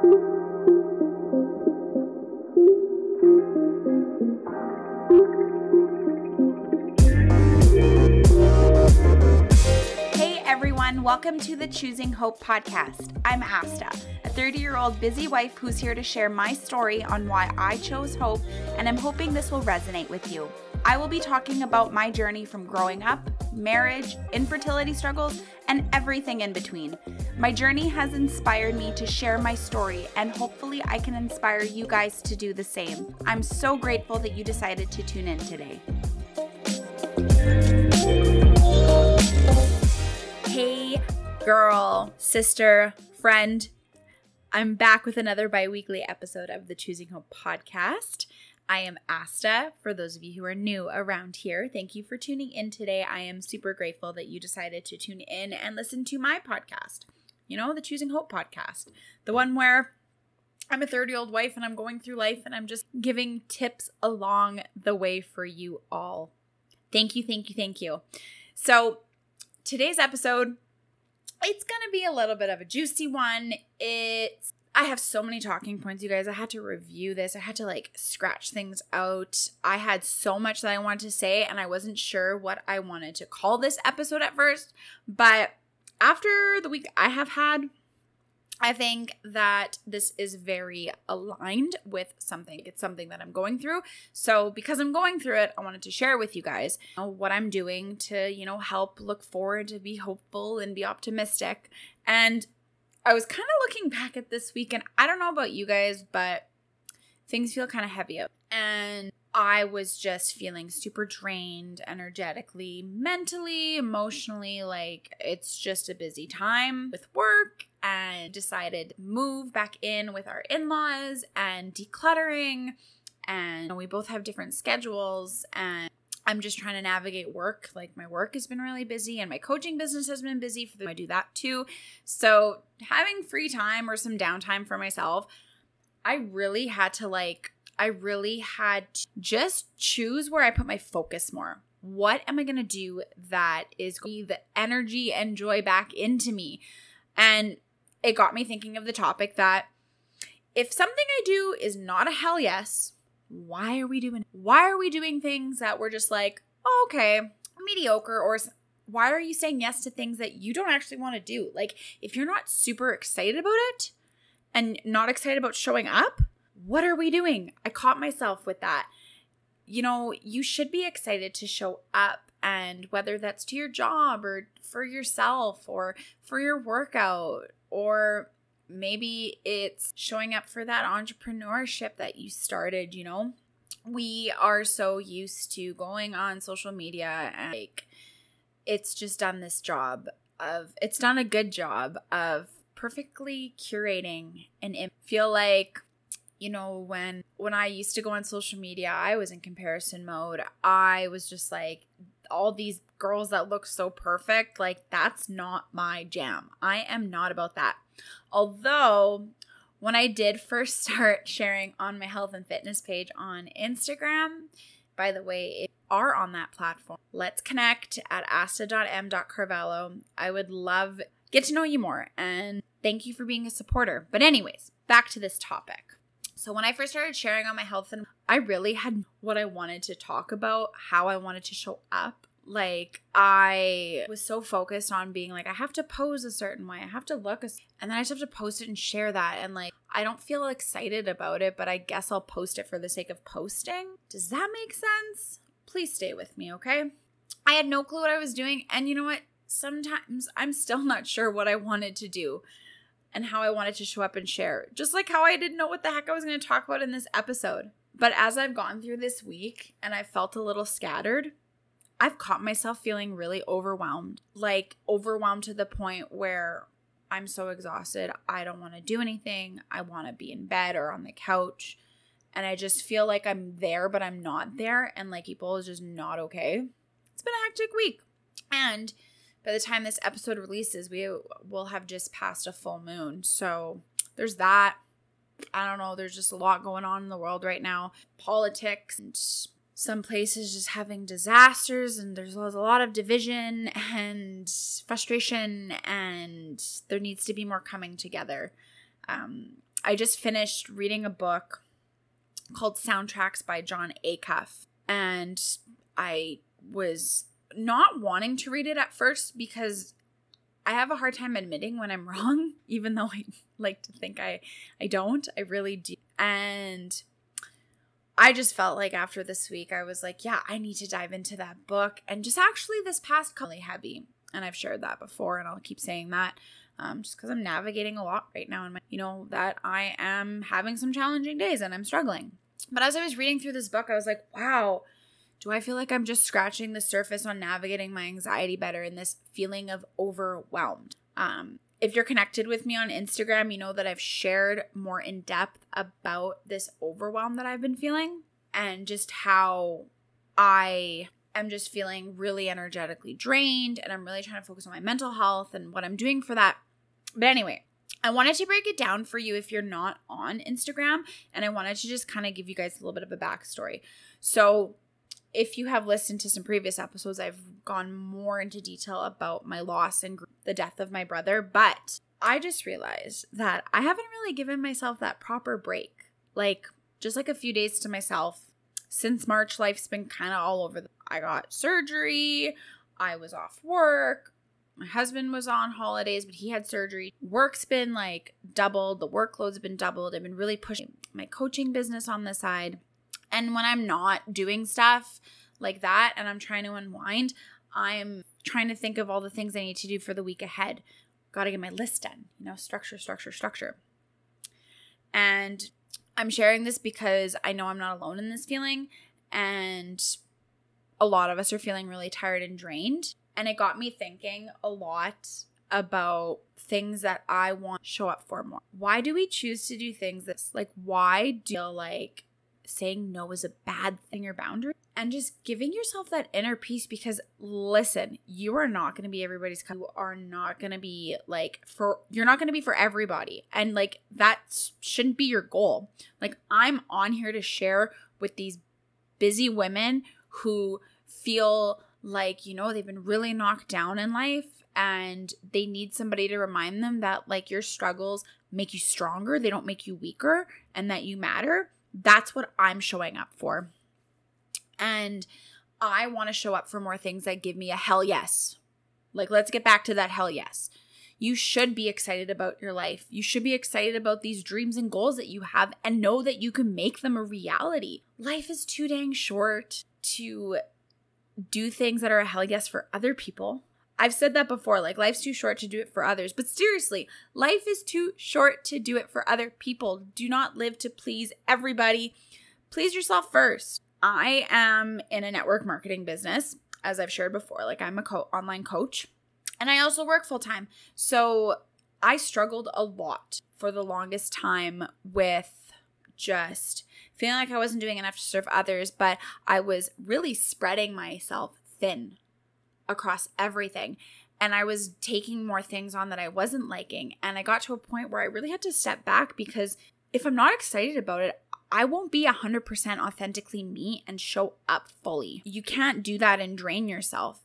Hey everyone, welcome to the Choosing Hope podcast. I'm Asta, a 30 year old busy wife who's here to share my story on why I chose hope, and I'm hoping this will resonate with you. I will be talking about my journey from growing up, marriage, infertility struggles, and everything in between. My journey has inspired me to share my story, and hopefully, I can inspire you guys to do the same. I'm so grateful that you decided to tune in today. Hey, girl, sister, friend. I'm back with another bi weekly episode of the Choosing Hope podcast. I am Asta. For those of you who are new around here, thank you for tuning in today. I am super grateful that you decided to tune in and listen to my podcast. You know, the Choosing Hope podcast, the one where I'm a 30 year old wife and I'm going through life and I'm just giving tips along the way for you all. Thank you, thank you, thank you. So, today's episode it's going to be a little bit of a juicy one. It's I have so many talking points, you guys. I had to review this. I had to like scratch things out. I had so much that I wanted to say, and I wasn't sure what I wanted to call this episode at first. But after the week I have had, I think that this is very aligned with something. It's something that I'm going through. So, because I'm going through it, I wanted to share with you guys what I'm doing to, you know, help look forward, to be hopeful and be optimistic. And I was kind of looking back at this week, and I don't know about you guys, but things feel kind of heavy up. And I was just feeling super drained energetically, mentally, emotionally. Like it's just a busy time with work and decided move back in with our in-laws and decluttering and we both have different schedules and I'm just trying to navigate work. Like my work has been really busy and my coaching business has been busy for the I do that too. So having free time or some downtime for myself, I really had to like I really had to just choose where I put my focus more. What am I going to do that is going the energy and joy back into me? And it got me thinking of the topic that if something I do is not a hell yes, why are we doing why are we doing things that we're just like, oh, okay, mediocre or why are you saying yes to things that you don't actually want to do? Like if you're not super excited about it and not excited about showing up, what are we doing? I caught myself with that. You know, you should be excited to show up and whether that's to your job or for yourself or for your workout or maybe it's showing up for that entrepreneurship that you started, you know? We are so used to going on social media and like it's just done this job of it's done a good job of perfectly curating and feel like you know when when I used to go on social media, I was in comparison mode. I was just like all these girls that look so perfect, like that's not my jam. I am not about that. Although when I did first start sharing on my health and fitness page on Instagram, by the way, if you are on that platform, let's connect at asta.m.carvalho. I would love get to know you more and thank you for being a supporter. But anyways, back to this topic. So when I first started sharing on my health and I really had what I wanted to talk about, how I wanted to show up. Like I was so focused on being like I have to pose a certain way. I have to look a, and then I just have to post it and share that and like I don't feel excited about it, but I guess I'll post it for the sake of posting. Does that make sense? Please stay with me, okay? I had no clue what I was doing and you know what? Sometimes I'm still not sure what I wanted to do and how I wanted to show up and share. Just like how I didn't know what the heck I was going to talk about in this episode. But as I've gone through this week and I felt a little scattered, I've caught myself feeling really overwhelmed. Like overwhelmed to the point where I'm so exhausted. I don't want to do anything. I want to be in bed or on the couch. And I just feel like I'm there, but I'm not there. And like people is just not okay. It's been a hectic week. And by the time this episode releases, we will have just passed a full moon. So there's that. I don't know. There's just a lot going on in the world right now. Politics and some places just having disasters and there's a lot of division and frustration and there needs to be more coming together. Um, I just finished reading a book called Soundtracks by Jon Acuff. And I was not wanting to read it at first because I have a hard time admitting when I'm wrong, even though I like to think I I don't. I really do. And I just felt like after this week I was like, yeah, I need to dive into that book. And just actually this past really heavy. And I've shared that before and I'll keep saying that. Um, just because I'm navigating a lot right now, and you know that I am having some challenging days and I'm struggling. But as I was reading through this book, I was like, wow, do I feel like I'm just scratching the surface on navigating my anxiety better and this feeling of overwhelmed? Um, if you're connected with me on Instagram, you know that I've shared more in depth about this overwhelm that I've been feeling and just how I am just feeling really energetically drained and I'm really trying to focus on my mental health and what I'm doing for that. But anyway, I wanted to break it down for you if you're not on Instagram and I wanted to just kind of give you guys a little bit of a backstory. So, if you have listened to some previous episodes, I've gone more into detail about my loss and the death of my brother, but I just realized that I haven't really given myself that proper break. Like, just like a few days to myself. Since March, life's been kind of all over. The- I got surgery, I was off work, my husband was on holidays, but he had surgery. Work's been like doubled, the workload's been doubled. I've been really pushing my coaching business on the side. And when I'm not doing stuff like that and I'm trying to unwind, I'm trying to think of all the things I need to do for the week ahead. Got to get my list done, you know, structure, structure, structure. And I'm sharing this because I know I'm not alone in this feeling. And a lot of us are feeling really tired and drained. And it got me thinking a lot about things that I want to show up for more. Why do we choose to do things that's like, why do you like saying no is a bad thing or boundary and just giving yourself that inner peace because listen you are not going to be everybody's you are not going to be like for you're not going to be for everybody and like that shouldn't be your goal. Like i'm on here to share with these busy women who feel like you know they've been really knocked down in life and they need somebody to remind them that like your struggles make you stronger they don't make you weaker and that you matter that's what I'm showing up for. And I want to show up for more things that give me a hell yes. Like, let's get back to that hell yes. You should be excited about your life. You should be excited about these dreams and goals that you have and know that you can make them a reality. Life is too dang short to do things that are a hell yes for other people. I've said that before, like life's too short to do it for others. But seriously, life is too short to do it for other people. Do not live to please everybody. Please yourself first. I am in a network marketing business, as I've shared before. Like I'm a co- online coach, and I also work full time. So I struggled a lot for the longest time with just feeling like I wasn't doing enough to serve others, but I was really spreading myself thin across everything. And I was taking more things on that I wasn't liking. And I got to a point where I really had to step back because if I'm not excited about it, I won't be 100% authentically me and show up fully. You can't do that and drain yourself.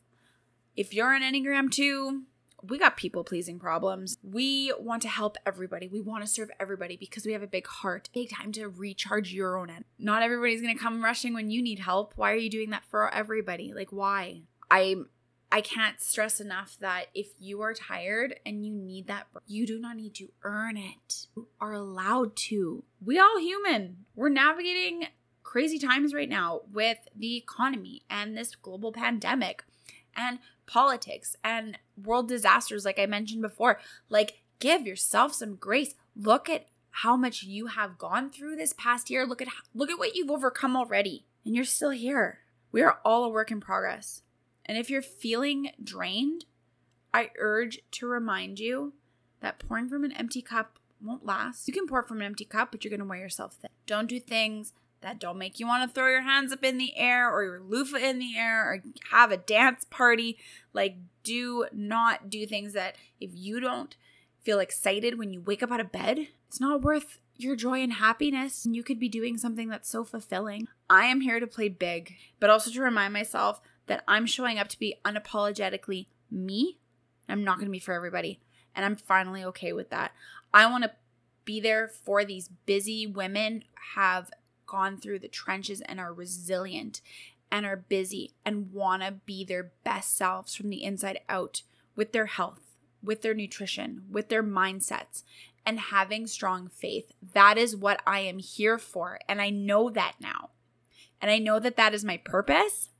If you're an Enneagram 2, we got people pleasing problems. We want to help everybody. We want to serve everybody because we have a big heart. Take time to recharge your own end. Not everybody's going to come rushing when you need help. Why are you doing that for everybody? Like, why? I'm I can't stress enough that if you are tired and you need that, you do not need to earn it. You are allowed to. We all human. We're navigating crazy times right now with the economy and this global pandemic and politics and world disasters like I mentioned before. Like give yourself some grace. Look at how much you have gone through this past year. Look at look at what you've overcome already and you're still here. We are all a work in progress. And if you're feeling drained, I urge to remind you that pouring from an empty cup won't last. You can pour from an empty cup, but you're going to wear yourself thin. Don't do things that don't make you want to throw your hands up in the air or your loofah in the air or have a dance party. Like, do not do things that if you don't feel excited when you wake up out of bed, it's not worth your joy and happiness. You could be doing something that's so fulfilling. I am here to play big, but also to remind myself that I'm showing up to be unapologetically me. I'm not going to be for everybody. And I'm finally okay with that. I want to be there for these busy women have gone through the trenches and are resilient and are busy and want to be their best selves from the inside out with their health, with their nutrition, with their mindsets, and having strong faith. That is what I am here for. And I know that now. And I know that that is my purpose.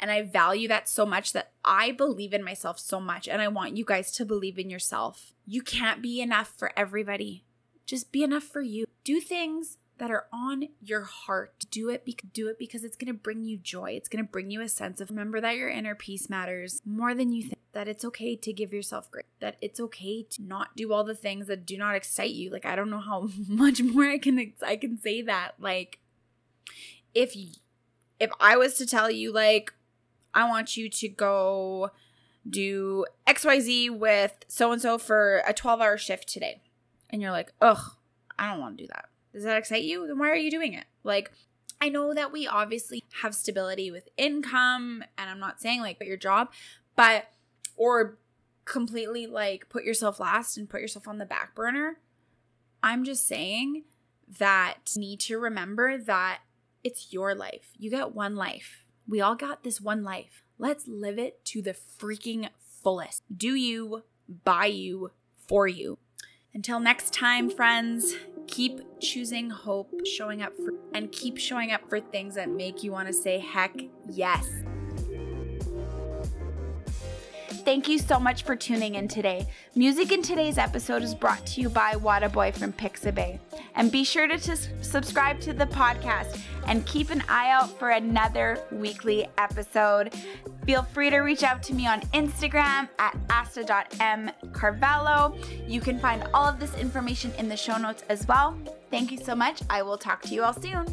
And I value that so much that I believe in myself so much. And I want you guys to believe in yourself. You can't be enough for everybody. Just be enough for you. Do things that are on your heart. Do it, be- do it because it's going to bring you joy. It's going to bring you a sense of remember that your inner peace matters more than you think. That it's okay to give yourself grace. That it's okay to not do all the things that do not excite you. Like I don't know how much more I can I can say that. Like if if I was to tell you like I want you to go do XYZ with so and so for a 12 hour shift today. And you're like, ugh, I don't want to do that. Does that excite you? Then why are you doing it? Like, I know that we obviously have stability with income, and I'm not saying like quit your job, but or completely like put yourself last and put yourself on the back burner. I'm just saying that you need to remember that it's your life. You get one life. We all got this one life. Let's live it to the freaking fullest. Do you, by you, for you. Until next time, friends, keep choosing hope, showing up for, and keep showing up for things that make you want to say, heck yes. Thank you so much for tuning in today. Music in today's episode is brought to you by Wadaboy from Pixabay. And be sure to t- subscribe to the podcast and keep an eye out for another weekly episode. Feel free to reach out to me on Instagram at asta.mcarvalho. You can find all of this information in the show notes as well. Thank you so much. I will talk to you all soon.